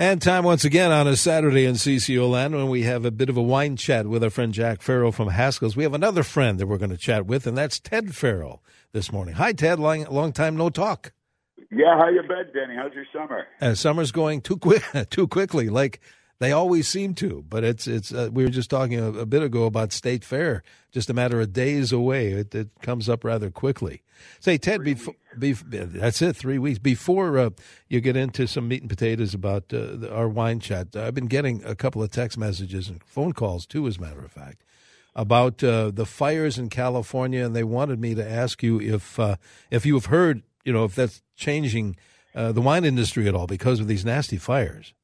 And time once again on a Saturday in CCO land when we have a bit of a wine chat with our friend Jack Farrell from Haskell's. We have another friend that we're going to chat with, and that's Ted Farrell this morning. Hi, Ted. Long, long time no talk. Yeah, how you been, Denny? How's your summer? Uh, summer's going too quick, too quickly. Like they always seem to, but it's it's. Uh, we were just talking a, a, bit ago about State Fair, just a matter of days away. It, it comes up rather quickly. Say, Ted, before that's it, three weeks before uh, you get into some meat and potatoes about uh, the, our wine chat. I've been getting a couple of text messages and phone calls too, as a matter of fact, about uh, the fires in California, and they wanted me to ask you if uh, if you have heard, you know, if that's changing uh, the wine industry at all because of these nasty fires.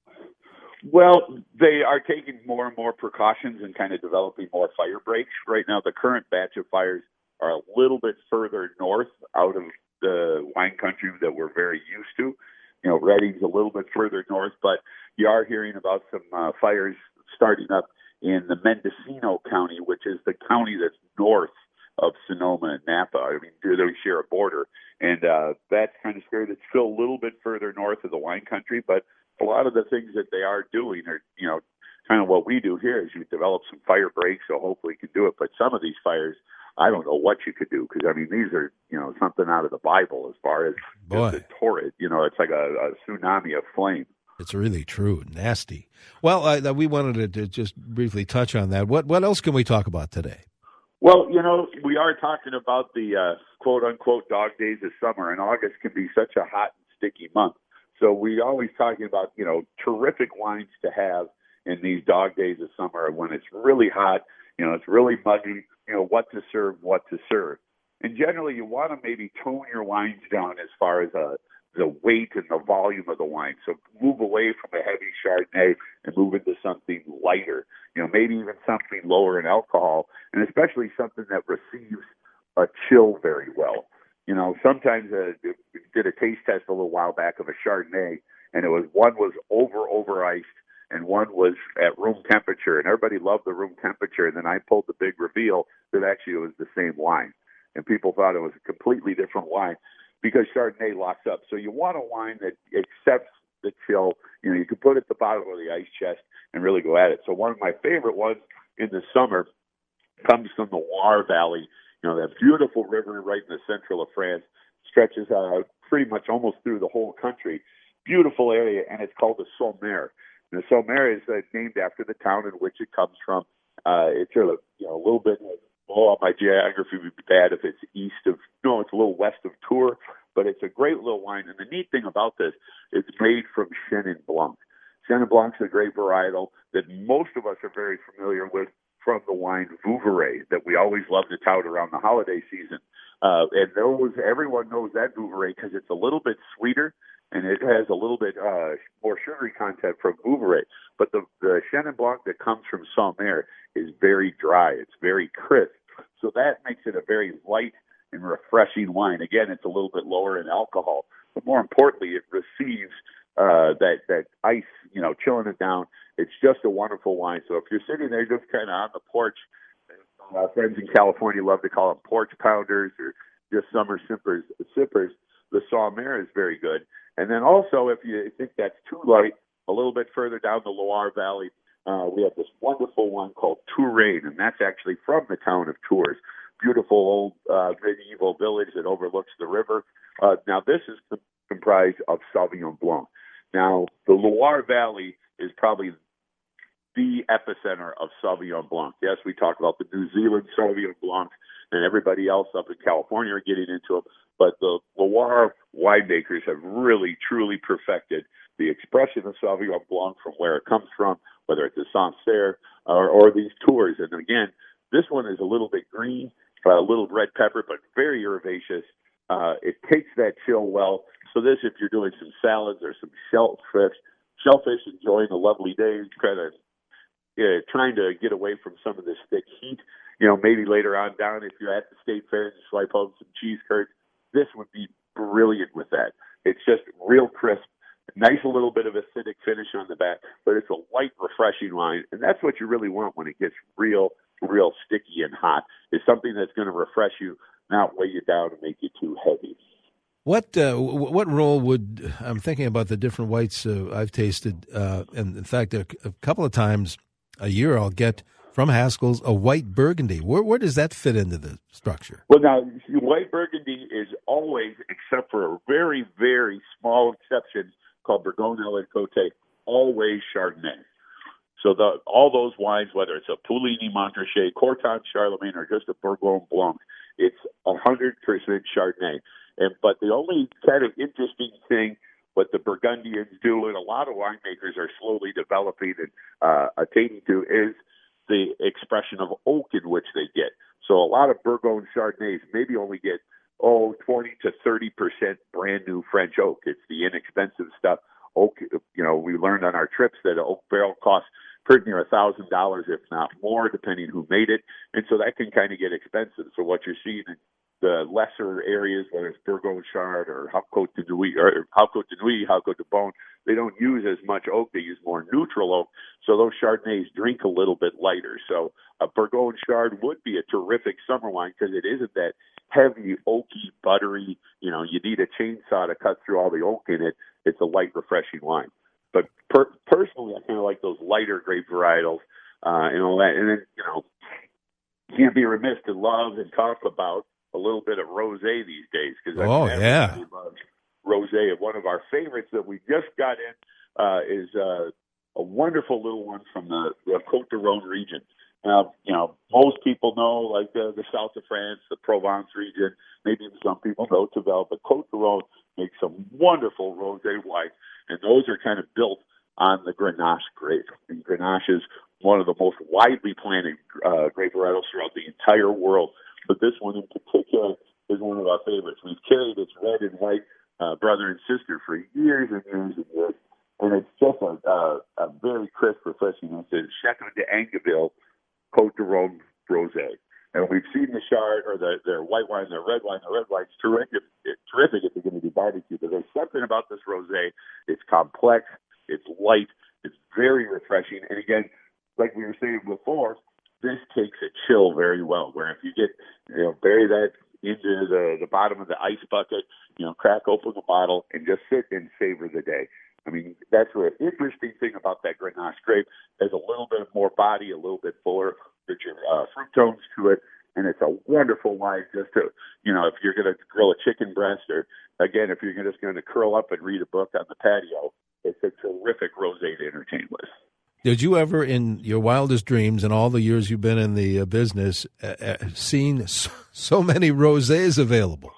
Well, they are taking more and more precautions and kind of developing more fire breaks. Right now, the current batch of fires are a little bit further north out of the wine country that we're very used to. You know, Redding's a little bit further north, but you are hearing about some uh, fires starting up in the Mendocino County, which is the county that's north of Sonoma and Napa. I mean, they share a border, and uh, that's kind of scary. It's still a little bit further north of the wine country, but a lot of the things that they are doing are, you know, kind of what we do here is you develop some fire breaks, so hopefully you can do it. But some of these fires, I don't know what you could do because I mean these are you know something out of the Bible as far as Boy. the torrid. You know, it's like a, a tsunami of flame. It's really true, nasty. Well, uh, we wanted to just briefly touch on that. What what else can we talk about today? Well, you know, we are talking about the uh, quote unquote dog days of summer, and August can be such a hot and sticky month. So we always talking about, you know, terrific wines to have in these dog days of summer when it's really hot, you know, it's really muggy, you know, what to serve, what to serve. And generally you want to maybe tone your wines down as far as uh, the weight and the volume of the wine. So move away from a heavy Chardonnay and move into something lighter, you know, maybe even something lower in alcohol, and especially something that receives a chill very well. You know, sometimes uh, did a taste test a little while back of a Chardonnay, and it was one was over over iced and one was at room temperature, and everybody loved the room temperature. And then I pulled the big reveal that actually it was the same wine, and people thought it was a completely different wine because Chardonnay locks up. So you want a wine that accepts the chill. You know, you can put it at the bottom of the ice chest and really go at it. So one of my favorite ones in the summer comes from the Loire Valley you know, that beautiful river right in the central of France stretches out pretty much almost through the whole country. Beautiful area, and it's called the Saumur. And the Saumur is uh, named after the town in which it comes from. Uh, it's a you know a little bit. Oh, my geography would be bad if it's east of. No, it's a little west of Tours, but it's a great little wine. And the neat thing about this, it's made from Chenin Blanc. Chenin Blanc is a great varietal that most of us are very familiar with from the wine Vouvray that we always love to tout around the holiday season. Uh, and those, everyone knows that Vouvray because it's a little bit sweeter and it has a little bit uh, more sugary content from Vouvray. But the, the Chenin Blanc that comes from Saumur is very dry. It's very crisp. So that makes it a very light and refreshing wine. Again, it's a little bit lower in alcohol, but more importantly, it receives uh, that that ice, you know, chilling it down. It's just a wonderful wine. So if you're sitting there just kind of on the porch, uh, friends in California love to call them porch pounders or just summer sippers. Sippers. The Saumur is very good. And then also, if you think that's too light, a little bit further down the Loire Valley, uh, we have this wonderful one called Touraine, and that's actually from the town of Tours. Beautiful old uh, medieval village that overlooks the river. Uh, now, this is comprised of Sauvignon Blanc. Now, the Loire Valley is probably the epicenter of Sauvignon Blanc. Yes, we talk about the New Zealand Sauvignon Blanc, and everybody else up in California are getting into it. But the Loire winemakers have really, truly perfected the expression of Sauvignon Blanc from where it comes from, whether it's the Sancerre or, or these tours. And again, this one is a little bit green, a little red pepper, but very herbaceous. Uh, it takes that chill well. So this, if you're doing some salads or some shellfish, shellfish, enjoying the lovely day, kind of uh, trying to get away from some of this thick heat. You know, maybe later on down, if you're at the state fair and you swipe home some cheese curds, this would be brilliant with that. It's just real crisp, nice little bit of acidic finish on the back, but it's a light, refreshing wine, and that's what you really want when it gets real, real sticky and hot. Is something that's going to refresh you, not weigh you down and make you too heavy. What uh, what role would I'm thinking about the different whites uh, I've tasted, uh, and in fact, a, a, couple of times a year I'll get from Haskell's a white Burgundy. Where where does that fit into the structure? Well, now white Burgundy is always, except for a very very small exception called Bourgogne Aligoté, always Chardonnay. So the, all those wines, whether it's a Puligny Montrachet, Corton Charlemagne, or just a Bourgogne Blanc, it's 100% Chardonnay. And but the only kind of interesting thing what the Burgundians do, and a lot of winemakers are slowly developing and uh, attaining to, is the expression of oak in which they get. So a lot of Bourgogne Chardonnays maybe only get oh 20 to 30 percent brand new French oak. It's the inexpensive stuff. Oak, you know, we learned on our trips that oak barrel costs pretty near a thousand dollars, if not more, depending who made it, and so that can kind of get expensive. So what you're seeing the lesser areas, whether it's Bourgogne Chard or Hautes-Côtes de Nuits or Hautes-Côtes de Nuits, Hautes-Côtes de Beaune, they don't use as much oak. They use more neutral oak. So those Chardonnays drink a little bit lighter. So a Bourgogne Chard would be a terrific summer wine because it isn't that heavy, oaky, buttery. You know, you need a chainsaw to cut through all the oak in it. It's a light, refreshing wine. But per- personally, I kind of like those lighter grape varietals uh, and all that. And then, you know, can't be remiss to love and talk about little bit of rosé these days because oh yeah, rosé. And one of our favorites that we just got in uh, is uh, a wonderful little one from the, the Côte de Rhône region. Now, you know, most people know like the, the south of France, the Provence region. Maybe some people know Tavel, but Côte de Rhône makes some wonderful rosé wines, and those are kind of built on the Grenache grape. And Grenache is one of the most widely planted uh, grape varietals throughout the entire world but this one in particular is one of our favorites. We've carried its red and white uh, brother and sister for years and years and years, and it's just a, a very crisp, refreshing. It's Chateau d'Angeville Côte de Rhône Rosé. And we've seen the Chard or the their white wine, their red wine. The red wine's terrific, it's terrific if you're going to do barbecue. But there's something about this rosé. It's complex, it's light, it's very refreshing. And again, like we were saying before, this takes a chill very well. Where if you get, you know, bury that into the the bottom of the ice bucket, you know, crack open the bottle and just sit and savor the day. I mean, that's the interesting thing about that Grenache grape. There's a little bit more body, a little bit fuller, richer uh, fruit tones to it, and it's a wonderful wine just to, you know, if you're going to grill a chicken breast, or again, if you're just going to curl up and read a book on the patio, it's a terrific rosé to entertain with. Did you ever, in your wildest dreams, and all the years you've been in the uh, business, uh, uh, seen so, so, many rosés available?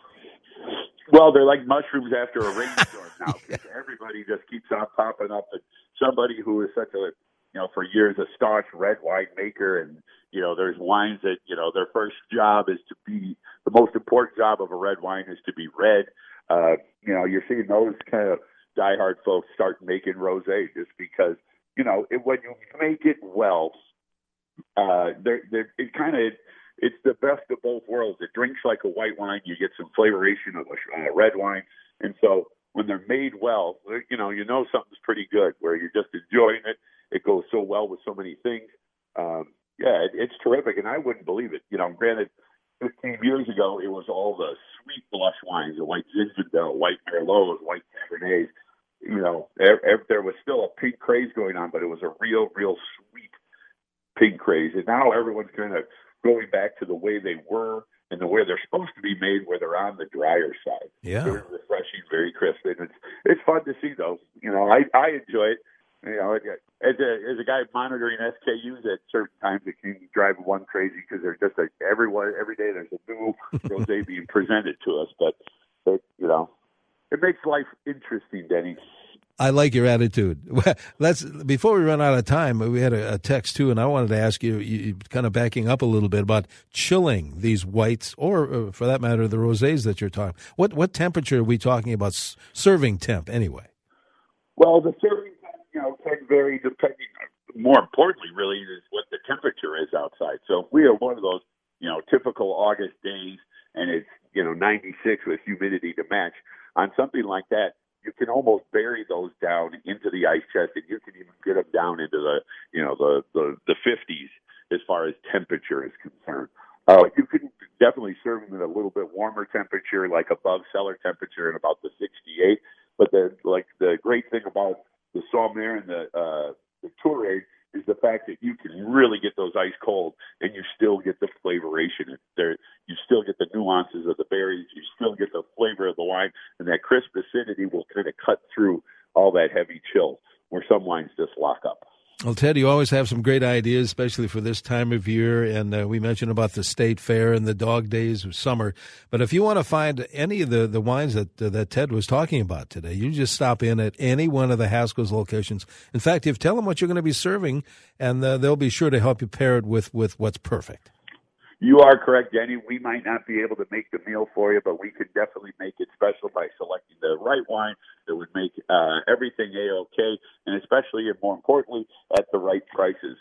Well, they're like mushrooms after a rainstorm now. yeah. Everybody just keeps on popping up, and somebody who is such a, you know, for years a staunch red wine maker, and you know, there's wines that you know their first job is to be the most important job of a red wine is to be red. Uh, you know, you're seeing those kind of diehard folks start making rosé just because you know, it, when you make it well, uh, there, there, it kind of, it's the best of both worlds. It drinks like a white wine. You get some flavoration of a uh, red wine, and so when they're made well, you know, you know something's pretty good. Where you're just enjoying it. It goes so well with so many things. Um, yeah, it, it's terrific, and I wouldn't believe it. You know, granted, 15 years ago, it was all the sweet blush wines, the white Zinfandel, white Merlots, white Cabernets you know, there was still a pink craze going on, but it was a real, real sweet pink craze. And now everyone's kind of going back to the way they were and the way they're supposed to be made, where they're on the drier side. Yeah, very refreshing, very crisp, and it's it's fun to see though. You know, I I enjoy it. You know, as a as a guy monitoring SKUs at certain times, it can drive one crazy because there's just like everyone every day there's a new rosé being presented to us. But it, you know, it makes life interesting, Denny. I like your attitude. Let's before we run out of time. We had a, a, text too, and I wanted to ask you, you, kind of backing up a little bit about chilling these whites, or uh, for that matter, the rosés that you're talking. What what temperature are we talking about? Serving temp, anyway. Well, the serving temp, you know, can vary depending. More importantly, really, is what the temperature is outside. So if we are one of those, you know, typical August days, and it's you know 96 with humidity to match on something like that, you can almost bury those down into the ice chest, and you can even get them down into the you know the the, the 50s as far as temperature is concerned. Uh, you can definitely serving at a little bit warmer temperature, like above cellar temperature, and about the 68. But the like the great thing about the Saumur and the uh, the Touraine is the fact that you can really get those ice cold and you still get the flavoration. There, you still get the nuances of the berries. You still get the flavor of the wine, and that crisp acidity will kind of cut through all that heavy chill where some wines just lock up. Well, Ted, you always have some great ideas, especially for this time of year. And uh, we mentioned about the state fair and the dog days of summer. But if you want to find any of the, the wines that uh, that Ted was talking about today, you just stop in at any one of the Haskell's locations. In fact, if tell them what you're going to be serving, and uh, they'll be sure to help you pair it with with what's perfect. You are correct, Denny. We might not be able to make the meal for you, but we could definitely make it special by selecting the right wine that would make uh, everything a-okay, and especially and more importantly, at the right prices.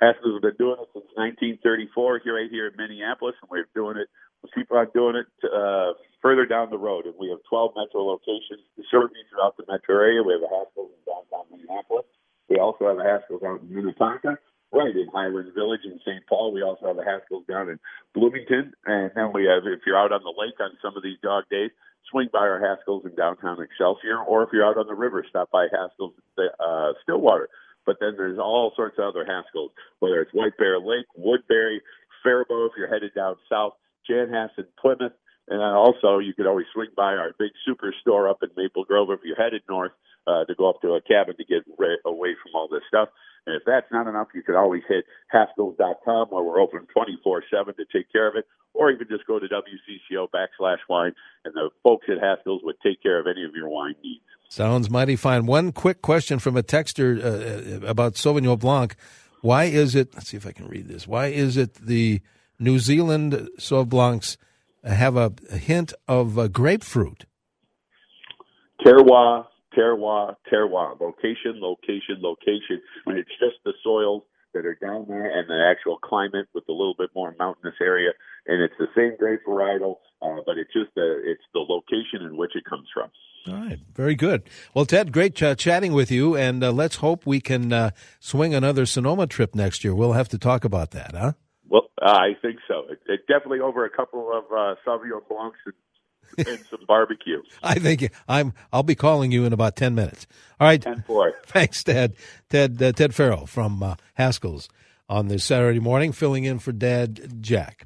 Haskell's been doing it since 1934 here right here in Minneapolis, and we're doing it. We'll keep on doing it uh, further down the road, and we have 12 metro locations to serve you throughout the metro area. We have a Haskell's in downtown Minneapolis. We also have a Haskell's out in Minnetonka right in Highland Village in St. Paul. We also have a Haskell's down in Bloomington, and then we have if you're out on the lake on some of these dog days, swing by our Haskell's in downtown Excelsior, or if you're out on the river, stop by Haskell's uh, Stillwater. But then there's all sorts of other Haskell's, whether it's White Bear Lake, Woodbury, Faribault if you're headed down south, Chanhassen, Plymouth, and then also you could always swing by our big superstore up in Maple Grove if you're headed north uh, to go up to a cabin to get re- away from all this stuff. And if that's not enough, you can always hit Haskell's.com where we're open 24 7 to take care of it, or even just go to WCCO backslash wine, and the folks at Haskell's would take care of any of your wine needs. Sounds mighty fine. One quick question from a texter uh, about Sauvignon Blanc. Why is it, let's see if I can read this. Why is it the New Zealand Sauvignon Blancs have a, a hint of uh, grapefruit? Terroir terroir, terroir, location, location, location. When it's just the soils that are down there and the actual climate with a little bit more mountainous area, and it's the same grape varietal, uh, but it's just the it's the location in which it comes from. All right, very good. Well, Ted, great ch- chatting with you, and uh, let's hope we can uh, swing another Sonoma trip next year. We'll have to talk about that, huh? Well, I think so. It, it definitely over a couple of uh, Sauvignon Blancs and and some barbecue. I think I'm. I'll be calling you in about ten minutes. All right. Ten four. Thanks, Ted. Ted uh, Ted Farrell from uh, Haskell's on this Saturday morning, filling in for Dad Jack.